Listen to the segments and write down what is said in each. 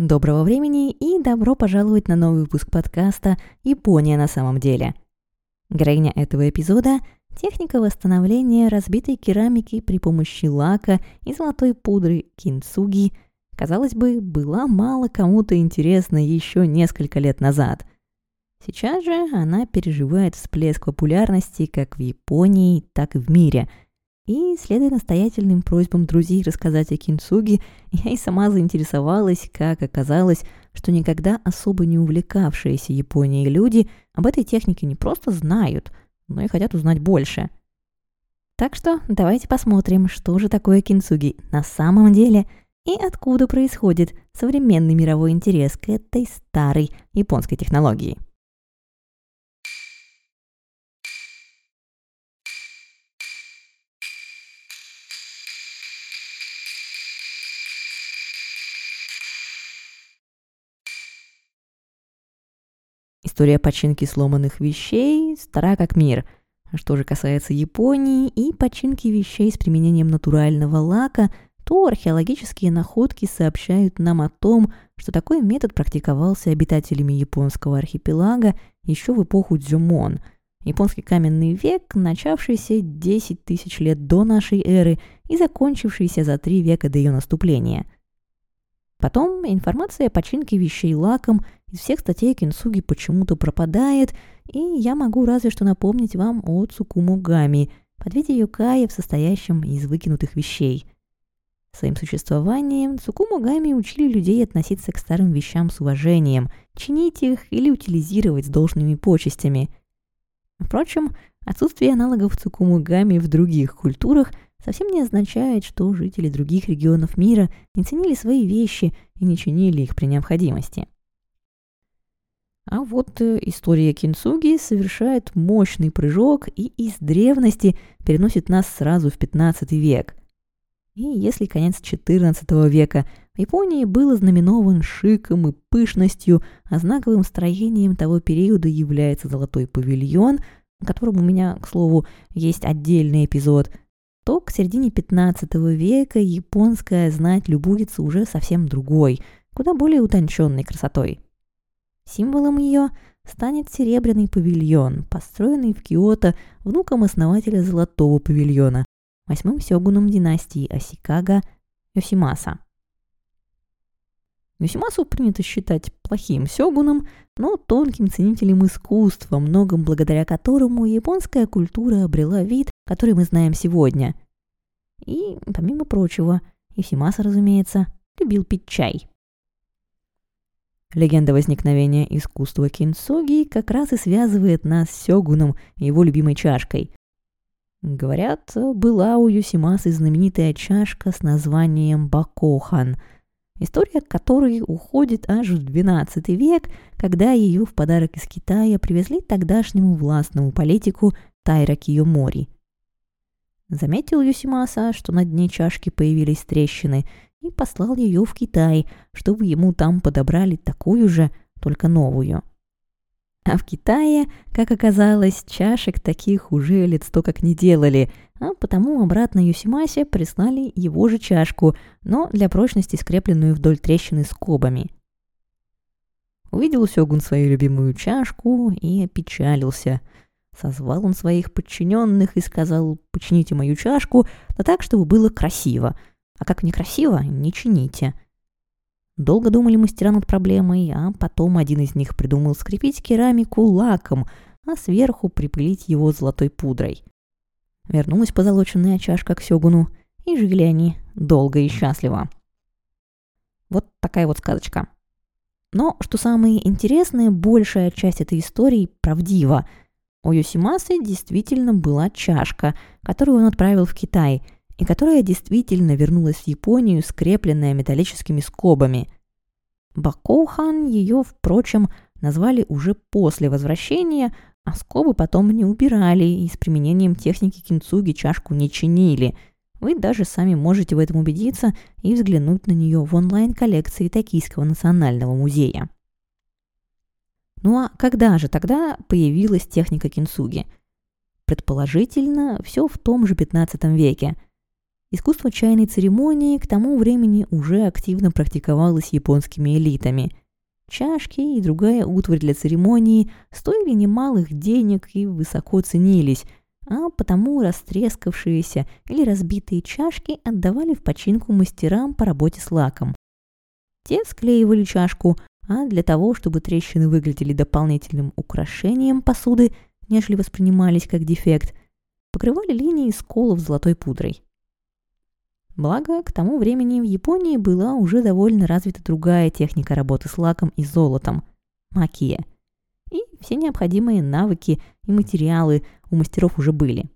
Доброго времени и добро пожаловать на новый выпуск подкаста «Япония на самом деле». Героиня этого эпизода – техника восстановления разбитой керамики при помощи лака и золотой пудры кинцуги, казалось бы, была мало кому-то интересна еще несколько лет назад. Сейчас же она переживает всплеск популярности как в Японии, так и в мире – и, следуя настоятельным просьбам друзей рассказать о кинцуге, я и сама заинтересовалась, как оказалось, что никогда особо не увлекавшиеся Японией люди об этой технике не просто знают, но и хотят узнать больше. Так что давайте посмотрим, что же такое кинцуги на самом деле и откуда происходит современный мировой интерес к этой старой японской технологии. История починки сломанных вещей стара как мир. А что же касается Японии и починки вещей с применением натурального лака, то археологические находки сообщают нам о том, что такой метод практиковался обитателями японского архипелага еще в эпоху Дзюмон. Японский каменный век, начавшийся 10 тысяч лет до нашей эры и закончившийся за три века до ее наступления – Потом информация о починке вещей лаком из всех статей Кинсуги почему-то пропадает, и я могу разве что напомнить вам о Цукумугами, подведе Юкаев, состоящем из выкинутых вещей. Своим существованием Цукумугами учили людей относиться к старым вещам с уважением, чинить их или утилизировать с должными почестями. Впрочем, отсутствие аналогов Цукумугами в других культурах – совсем не означает, что жители других регионов мира не ценили свои вещи и не чинили их при необходимости. А вот э, история Кинцуги совершает мощный прыжок и из древности переносит нас сразу в 15 век. И если конец 14 века в Японии был ознаменован шиком и пышностью, а знаковым строением того периода является золотой павильон, о котором у меня, к слову, есть отдельный эпизод – то к середине 15 века японская знать любуется уже совсем другой, куда более утонченной красотой. Символом ее станет серебряный павильон, построенный в Киото внуком основателя Золотого павильона, восьмым сёгуном династии Осикага Йосимаса. Йосимасу принято считать плохим сёгуном, но тонким ценителем искусства, многом благодаря которому японская культура обрела вид, который мы знаем сегодня. И, помимо прочего, Исимаса, разумеется, любил пить чай. Легенда возникновения искусства кинсоги как раз и связывает нас с Сёгуном и его любимой чашкой. Говорят, была у Юсимасы знаменитая чашка с названием Бакохан, история которой уходит аж в XII век, когда ее в подарок из Китая привезли тогдашнему властному политику Тайра Киомори – Заметил Юсимаса, что на дне чашки появились трещины, и послал ее в Китай, чтобы ему там подобрали такую же, только новую. А в Китае, как оказалось, чашек таких уже лет сто как не делали, а потому обратно Юсимасе прислали его же чашку, но для прочности скрепленную вдоль трещины скобами. Увидел Сёгун свою любимую чашку и опечалился – Созвал он своих подчиненных и сказал, почините мою чашку, да так, чтобы было красиво. А как некрасиво, не чините. Долго думали мастера над проблемой, а потом один из них придумал скрепить керамику лаком, а сверху припылить его золотой пудрой. Вернулась позолоченная чашка к Сёгуну, и жили они долго и счастливо. Вот такая вот сказочка. Но, что самое интересное, большая часть этой истории правдива – у Йосимасы действительно была чашка, которую он отправил в Китай, и которая действительно вернулась в Японию, скрепленная металлическими скобами. Бакоухан ее, впрочем, назвали уже после возвращения, а скобы потом не убирали и с применением техники кинцуги чашку не чинили. Вы даже сами можете в этом убедиться и взглянуть на нее в онлайн-коллекции Токийского национального музея. Ну а когда же тогда появилась техника кинсуги? Предположительно, все в том же 15 веке. Искусство чайной церемонии к тому времени уже активно практиковалось японскими элитами. Чашки и другая утварь для церемонии стоили немалых денег и высоко ценились, а потому растрескавшиеся или разбитые чашки отдавали в починку мастерам по работе с лаком. Те склеивали чашку, а для того, чтобы трещины выглядели дополнительным украшением посуды, нежели воспринимались как дефект, покрывали линии сколов золотой пудрой. Благо, к тому времени в Японии была уже довольно развита другая техника работы с лаком и золотом – макия. И все необходимые навыки и материалы у мастеров уже были.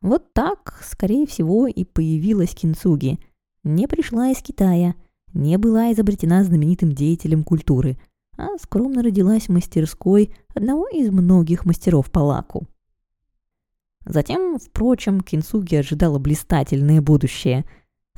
Вот так, скорее всего, и появилась кинцуги. Не пришла из Китая, не была изобретена знаменитым деятелем культуры, а скромно родилась в мастерской одного из многих мастеров по лаку. Затем, впрочем, Кинсуги ожидало блистательное будущее.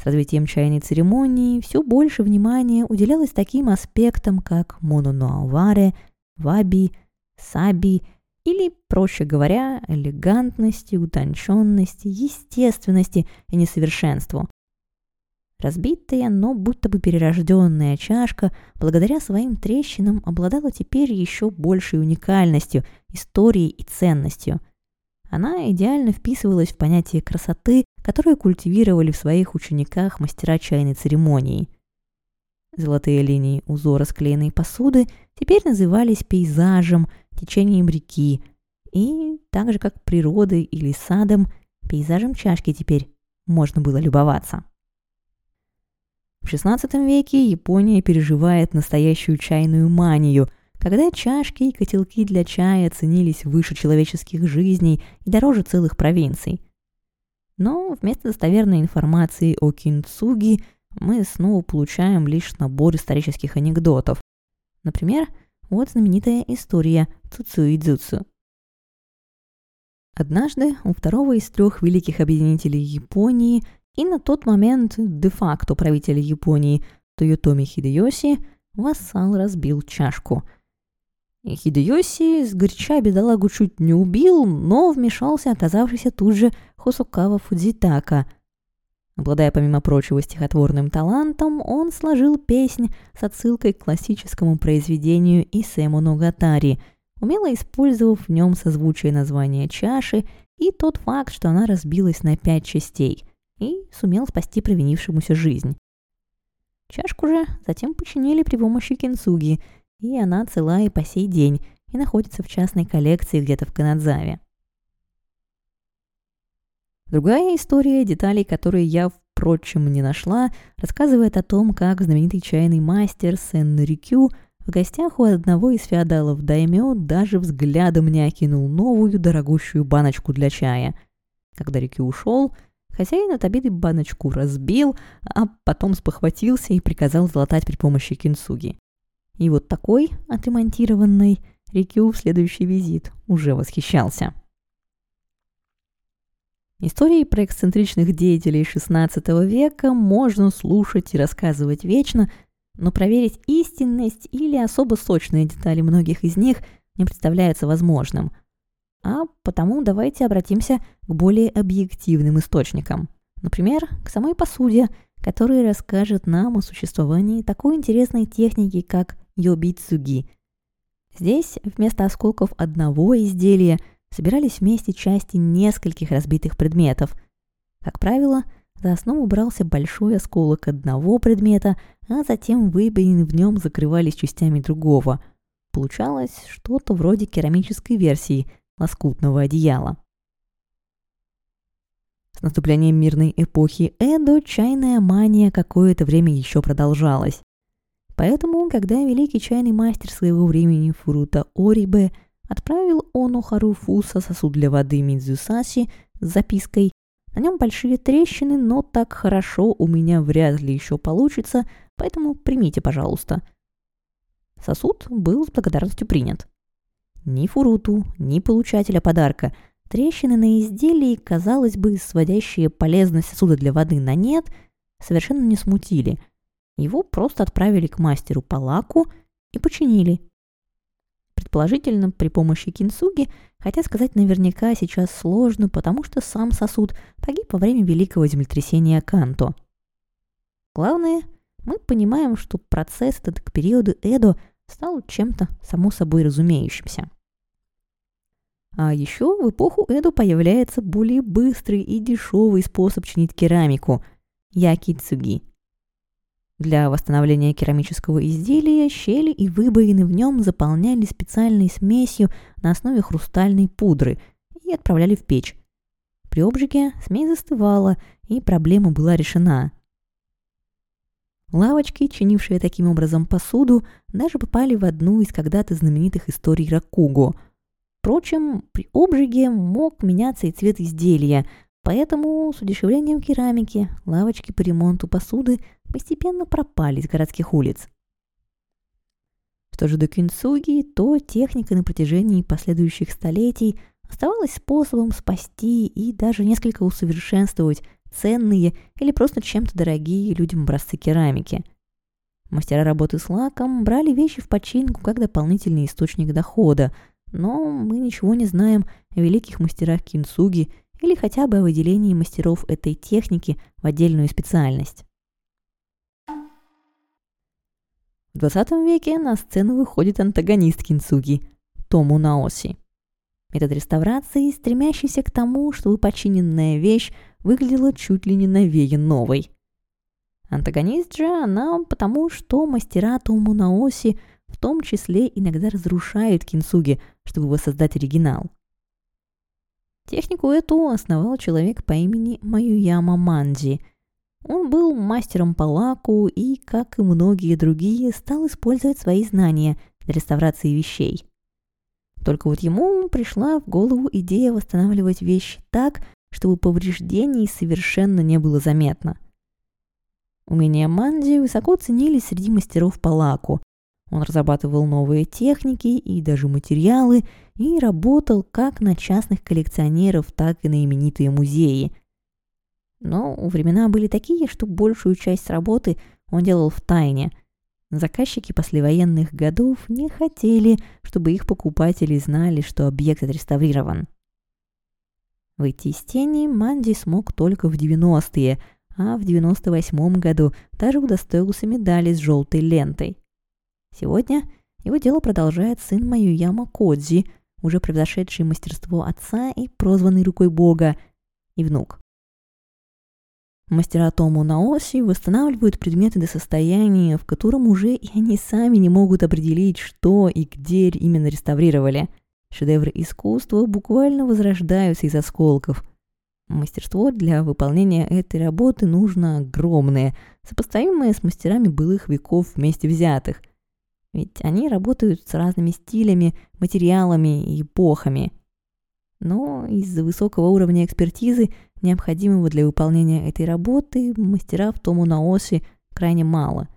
С развитием чайной церемонии все больше внимания уделялось таким аспектам, как мононуаваре, ваби, саби или, проще говоря, элегантности, утонченности, естественности и несовершенству. Разбитая, но будто бы перерожденная чашка, благодаря своим трещинам, обладала теперь еще большей уникальностью, историей и ценностью – она идеально вписывалась в понятие красоты, которое культивировали в своих учениках мастера чайной церемонии. Золотые линии узора склеенной посуды теперь назывались пейзажем, течением реки, и так же как природой или садом, пейзажем чашки теперь можно было любоваться. В XVI веке Япония переживает настоящую чайную манию – когда чашки и котелки для чая ценились выше человеческих жизней и дороже целых провинций. Но вместо достоверной информации о кинцуги мы снова получаем лишь набор исторических анекдотов. Например, вот знаменитая история Цуцуидзуцу. Однажды у второго из трех великих объединителей Японии и на тот момент де-факто правителя Японии Тойотоми Хидеоси вассал разбил чашку – Хидеоси сгоряча бедолагу чуть не убил, но вмешался оказавшийся тут же Хосукава Фудзитака. Обладая, помимо прочего, стихотворным талантом, он сложил песнь с отсылкой к классическому произведению Исэму Ногатари, умело использовав в нем созвучие названия чаши и тот факт, что она разбилась на пять частей, и сумел спасти провинившемуся жизнь. Чашку же затем починили при помощи кинцуги – и она цела и по сей день и находится в частной коллекции где-то в Канадзаве. Другая история, деталей которые я, впрочем, не нашла, рассказывает о том, как знаменитый чайный мастер Сен Рикю в гостях у одного из феодалов Даймё даже взглядом не окинул новую дорогущую баночку для чая. Когда Рикю ушел, хозяин от обеды баночку разбил, а потом спохватился и приказал золотать при помощи кинсуги. И вот такой, отремонтированный, Рикю в следующий визит уже восхищался. Истории про эксцентричных деятелей XVI века можно слушать и рассказывать вечно, но проверить истинность или особо сочные детали многих из них не представляется возможным. А потому давайте обратимся к более объективным источникам. Например, к самой посуде, которая расскажет нам о существовании такой интересной техники, как йобицуги. Здесь вместо осколков одного изделия собирались вместе части нескольких разбитых предметов. Как правило, за основу брался большой осколок одного предмета, а затем выбоины в нем закрывались частями другого. Получалось что-то вроде керамической версии лоскутного одеяла. С наступлением мирной эпохи Эдо чайная мания какое-то время еще продолжалась. Поэтому, когда великий чайный мастер своего времени Фурута Орибе отправил Ону Харуфуса сосуд для воды Мидзюсаси с запиской «На нем большие трещины, но так хорошо у меня вряд ли еще получится, поэтому примите, пожалуйста». Сосуд был с благодарностью принят. Ни Фуруту, ни получателя подарка трещины на изделии, казалось бы, сводящие полезность сосуда для воды на нет, совершенно не смутили – его просто отправили к мастеру по лаку и починили. Предположительно, при помощи кинсуги хотя сказать наверняка сейчас сложно, потому что сам сосуд погиб во время великого землетрясения Канто. Главное, мы понимаем, что процесс этот к периоду Эдо стал чем-то само собой разумеющимся. А еще в эпоху Эду появляется более быстрый и дешевый способ чинить керамику – якицуги. Для восстановления керамического изделия щели и выбоины в нем заполняли специальной смесью на основе хрустальной пудры и отправляли в печь. При обжиге смесь застывала, и проблема была решена. Лавочки, чинившие таким образом посуду, даже попали в одну из когда-то знаменитых историй Ракугу – Впрочем, при обжиге мог меняться и цвет изделия, поэтому с удешевлением керамики лавочки по ремонту посуды постепенно пропали с городских улиц. Что же до кинцуги, то техника на протяжении последующих столетий оставалась способом спасти и даже несколько усовершенствовать ценные или просто чем-то дорогие людям образцы керамики. Мастера работы с лаком брали вещи в починку как дополнительный источник дохода – но мы ничего не знаем о великих мастерах кинсуги или хотя бы о выделении мастеров этой техники в отдельную специальность. В 20 веке на сцену выходит антагонист кинсуги – Тому Наоси. Метод реставрации, стремящийся к тому, чтобы починенная вещь выглядела чуть ли не новее новой. Антагонист же она потому, что мастера Тому Наоси в том числе иногда разрушают кинсуги, чтобы воссоздать оригинал. Технику эту основал человек по имени Маюяма Манджи. Он был мастером по лаку и, как и многие другие, стал использовать свои знания для реставрации вещей. Только вот ему пришла в голову идея восстанавливать вещи так, чтобы повреждений совершенно не было заметно. Умения Манди высоко ценились среди мастеров по лаку, он разрабатывал новые техники и даже материалы и работал как на частных коллекционеров, так и на именитые музеи. Но времена были такие, что большую часть работы он делал в тайне. Заказчики послевоенных годов не хотели, чтобы их покупатели знали, что объект отреставрирован. Выйти из тени Манди смог только в 90-е, а в 98 году даже удостоился медали с желтой лентой – Сегодня его дело продолжает сын Маюяма Кодзи, уже превзошедший мастерство отца и прозванный рукой бога, и внук. Мастера Тому Наоси восстанавливают предметы до состояния, в котором уже и они сами не могут определить, что и где именно реставрировали. Шедевры искусства буквально возрождаются из осколков. Мастерство для выполнения этой работы нужно огромное, сопоставимое с мастерами былых веков вместе взятых. Ведь они работают с разными стилями, материалами и эпохами. Но из-за высокого уровня экспертизы, необходимого для выполнения этой работы, мастера в Тому Наоси крайне мало.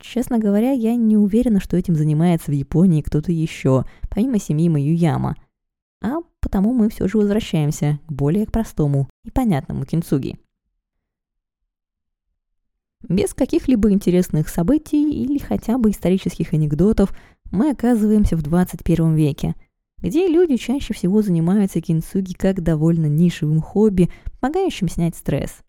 Честно говоря, я не уверена, что этим занимается в Японии кто-то еще, помимо семьи Маюяма. А потому мы все же возвращаемся к более простому и понятному кинцуги без каких-либо интересных событий или хотя бы исторических анекдотов мы оказываемся в 21 веке, где люди чаще всего занимаются кинцуги как довольно нишевым хобби, помогающим снять стресс.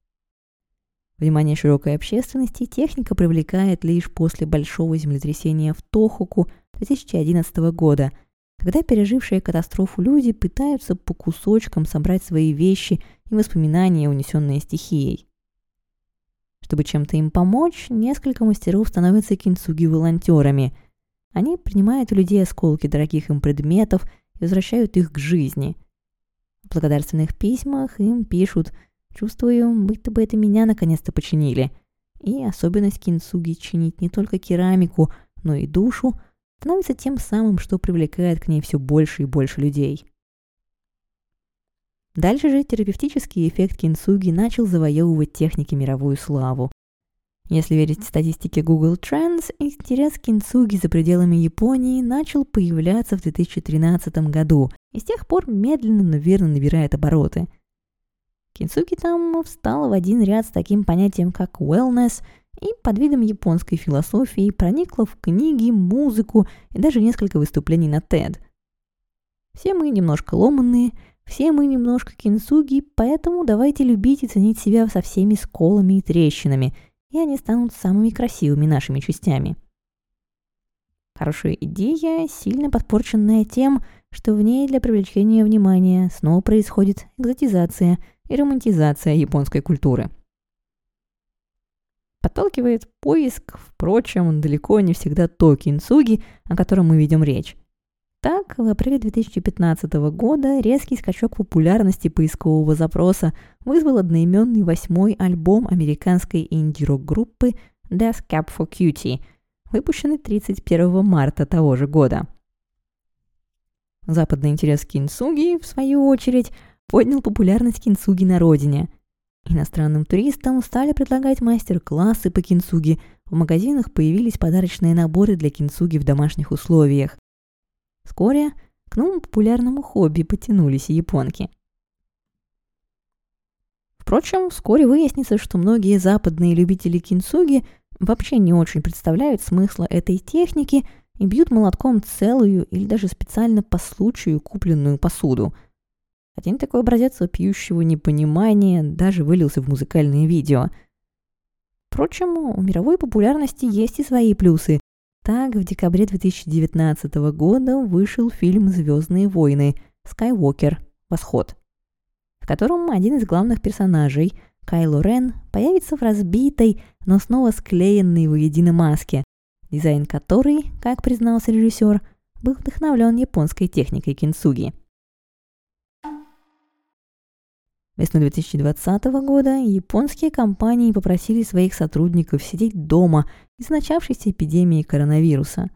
Внимание широкой общественности техника привлекает лишь после большого землетрясения в Тохуку 2011 года, когда пережившие катастрофу люди пытаются по кусочкам собрать свои вещи и воспоминания, унесенные стихией. Чтобы чем-то им помочь, несколько мастеров становятся кинцуги-волонтерами. Они принимают у людей осколки дорогих им предметов и возвращают их к жизни. В благодарственных письмах им пишут «Чувствую, будто бы это меня наконец-то починили». И особенность кинцуги чинить не только керамику, но и душу становится тем самым, что привлекает к ней все больше и больше людей. Дальше же терапевтический эффект кинсуги начал завоевывать техники мировую славу. Если верить статистике Google Trends, интерес к кинсуги за пределами Японии начал появляться в 2013 году и с тех пор медленно, но верно набирает обороты. Кинсуги там встала в один ряд с таким понятием, как wellness, и под видом японской философии проникла в книги, музыку и даже несколько выступлений на TED – Все мы немножко ломанные, все мы немножко кинсуги, поэтому давайте любить и ценить себя со всеми сколами и трещинами, и они станут самыми красивыми нашими частями. Хорошая идея, сильно подпорченная тем, что в ней для привлечения внимания снова происходит экзотизация и романтизация японской культуры. Подталкивает поиск, впрочем, далеко не всегда то кинсуги, о котором мы видим речь. Так, в апреле 2015 года резкий скачок популярности поискового запроса вызвал одноименный восьмой альбом американской инди-рок-группы Death Cab for Cutie, выпущенный 31 марта того же года. Западный интерес кинсуги, в свою очередь, поднял популярность кинсуги на родине. Иностранным туристам стали предлагать мастер-классы по кинсуги, в магазинах появились подарочные наборы для кинсуги в домашних условиях. Вскоре к новому популярному хобби потянулись и японки. Впрочем, вскоре выяснится, что многие западные любители кинсуги вообще не очень представляют смысла этой техники и бьют молотком целую или даже специально по случаю купленную посуду. Один такой образец пьющего непонимания даже вылился в музыкальные видео. Впрочем, у мировой популярности есть и свои плюсы, так, в декабре 2019 года вышел фильм «Звездные войны. Скайуокер. Восход», в котором один из главных персонажей, Кайло Рен, появится в разбитой, но снова склеенной воедино маске, дизайн которой, как признался режиссер, был вдохновлен японской техникой кинсуги – Весной 2020 года японские компании попросили своих сотрудников сидеть дома из-за начавшейся эпидемии коронавируса.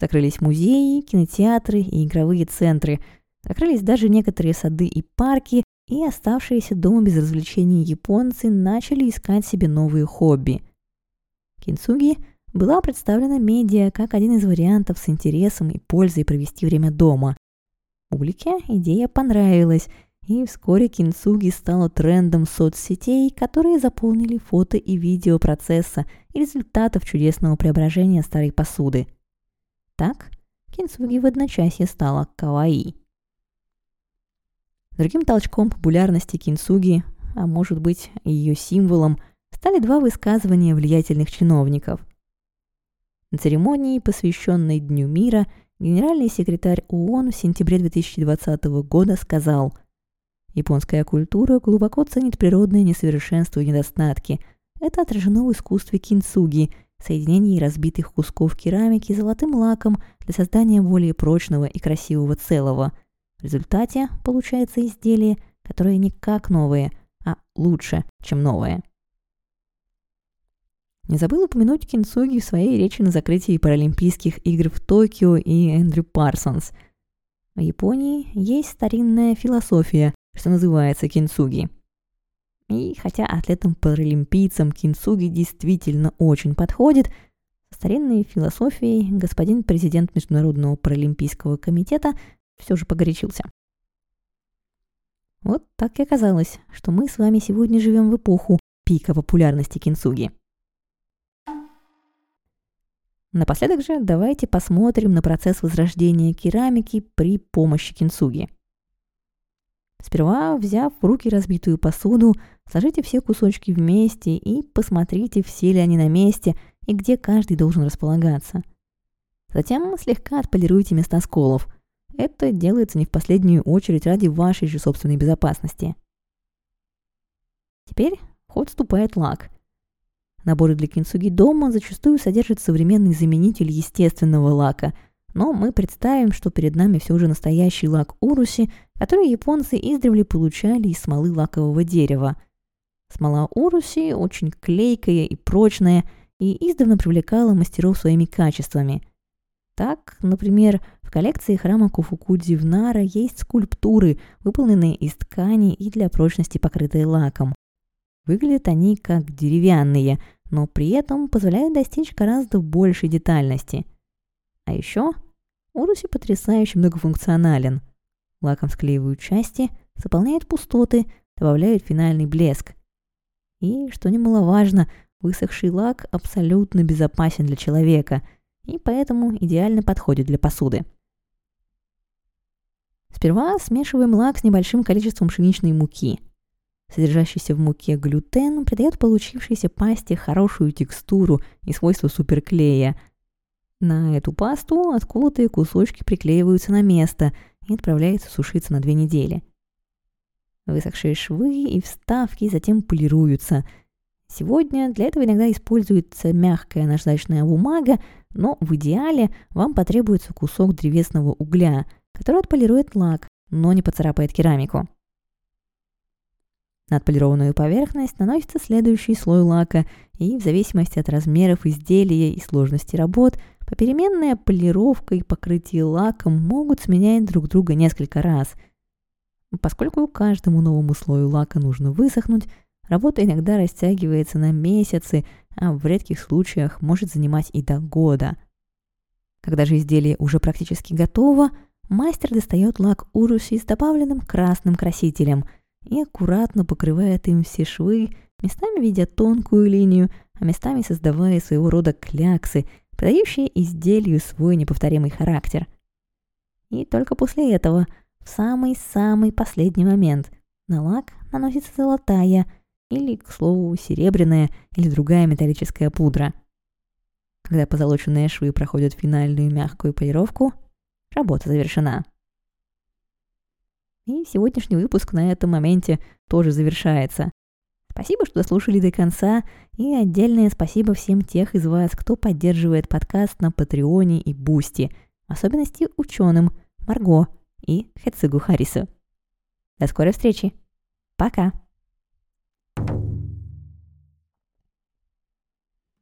Закрылись музеи, кинотеатры и игровые центры, закрылись даже некоторые сады и парки, и оставшиеся дома без развлечений японцы начали искать себе новые хобби. Кинцуги была представлена медиа как один из вариантов с интересом и пользой провести время дома. Публике идея понравилась – и вскоре кинцуги стало трендом соцсетей, которые заполнили фото и видео процесса и результатов чудесного преображения старой посуды. Так, кинцуги в одночасье стала каваи. Другим толчком популярности кинцуги, а может быть ее символом, стали два высказывания влиятельных чиновников. На церемонии, посвященной Дню мира, генеральный секретарь ООН в сентябре 2020 года сказал – Японская культура глубоко ценит природные несовершенства и недостатки. Это отражено в искусстве кинцуги, соединении разбитых кусков керамики золотым лаком для создания более прочного и красивого целого. В результате получается изделие, которое не как новое, а лучше, чем новое. Не забыл упомянуть Кинцуги в своей речи на закрытии Паралимпийских игр в Токио и Эндрю Парсонс. В Японии есть старинная философия, что называется кинцуги. И хотя атлетам-паралимпийцам кинцуги действительно очень подходит, со старинной философией господин президент Международного паралимпийского комитета все же погорячился. Вот так и оказалось, что мы с вами сегодня живем в эпоху пика популярности кинцуги. Напоследок же давайте посмотрим на процесс возрождения керамики при помощи кинцуги – Сперва, взяв в руки разбитую посуду, сложите все кусочки вместе и посмотрите, все ли они на месте и где каждый должен располагаться. Затем слегка отполируйте места сколов. Это делается не в последнюю очередь ради вашей же собственной безопасности. Теперь ход вступает лак. Наборы для кинцуги дома зачастую содержат современный заменитель естественного лака – но мы представим, что перед нами все же настоящий лак уруси, который японцы издревле получали из смолы лакового дерева. Смола уруси очень клейкая и прочная, и издавна привлекала мастеров своими качествами. Так, например, в коллекции храма Куфукудзи в Нара есть скульптуры, выполненные из ткани и для прочности покрытые лаком. Выглядят они как деревянные, но при этом позволяют достичь гораздо большей детальности. А еще Уруси потрясающе многофункционален. Лаком склеивают части, заполняют пустоты, добавляют финальный блеск. И, что немаловажно, высохший лак абсолютно безопасен для человека и поэтому идеально подходит для посуды. Сперва смешиваем лак с небольшим количеством пшеничной муки. Содержащийся в муке глютен придает получившейся пасте хорошую текстуру и свойства суперклея. На эту пасту отколотые кусочки приклеиваются на место и отправляются сушиться на две недели. Высохшие швы и вставки затем полируются. Сегодня для этого иногда используется мягкая наждачная бумага, но в идеале вам потребуется кусок древесного угля – который отполирует лак, но не поцарапает керамику. На отполированную поверхность наносится следующий слой лака, и в зависимости от размеров изделия и сложности работ, попеременная полировка и покрытие лаком могут сменять друг друга несколько раз. Поскольку каждому новому слою лака нужно высохнуть, работа иногда растягивается на месяцы, а в редких случаях может занимать и до года. Когда же изделие уже практически готово, Мастер достает лак уруси с добавленным красным красителем и аккуратно покрывает им все швы, местами видя тонкую линию, а местами создавая своего рода кляксы, придающие изделию свой неповторимый характер. И только после этого, в самый-самый последний момент, на лак наносится золотая или, к слову, серебряная или другая металлическая пудра. Когда позолоченные швы проходят финальную мягкую полировку – Работа завершена. И сегодняшний выпуск на этом моменте тоже завершается. Спасибо, что дослушали до конца, и отдельное спасибо всем тех из вас, кто поддерживает подкаст на Патреоне и Бусти, в особенности ученым Марго и Хецигу Харрису. До скорой встречи. Пока.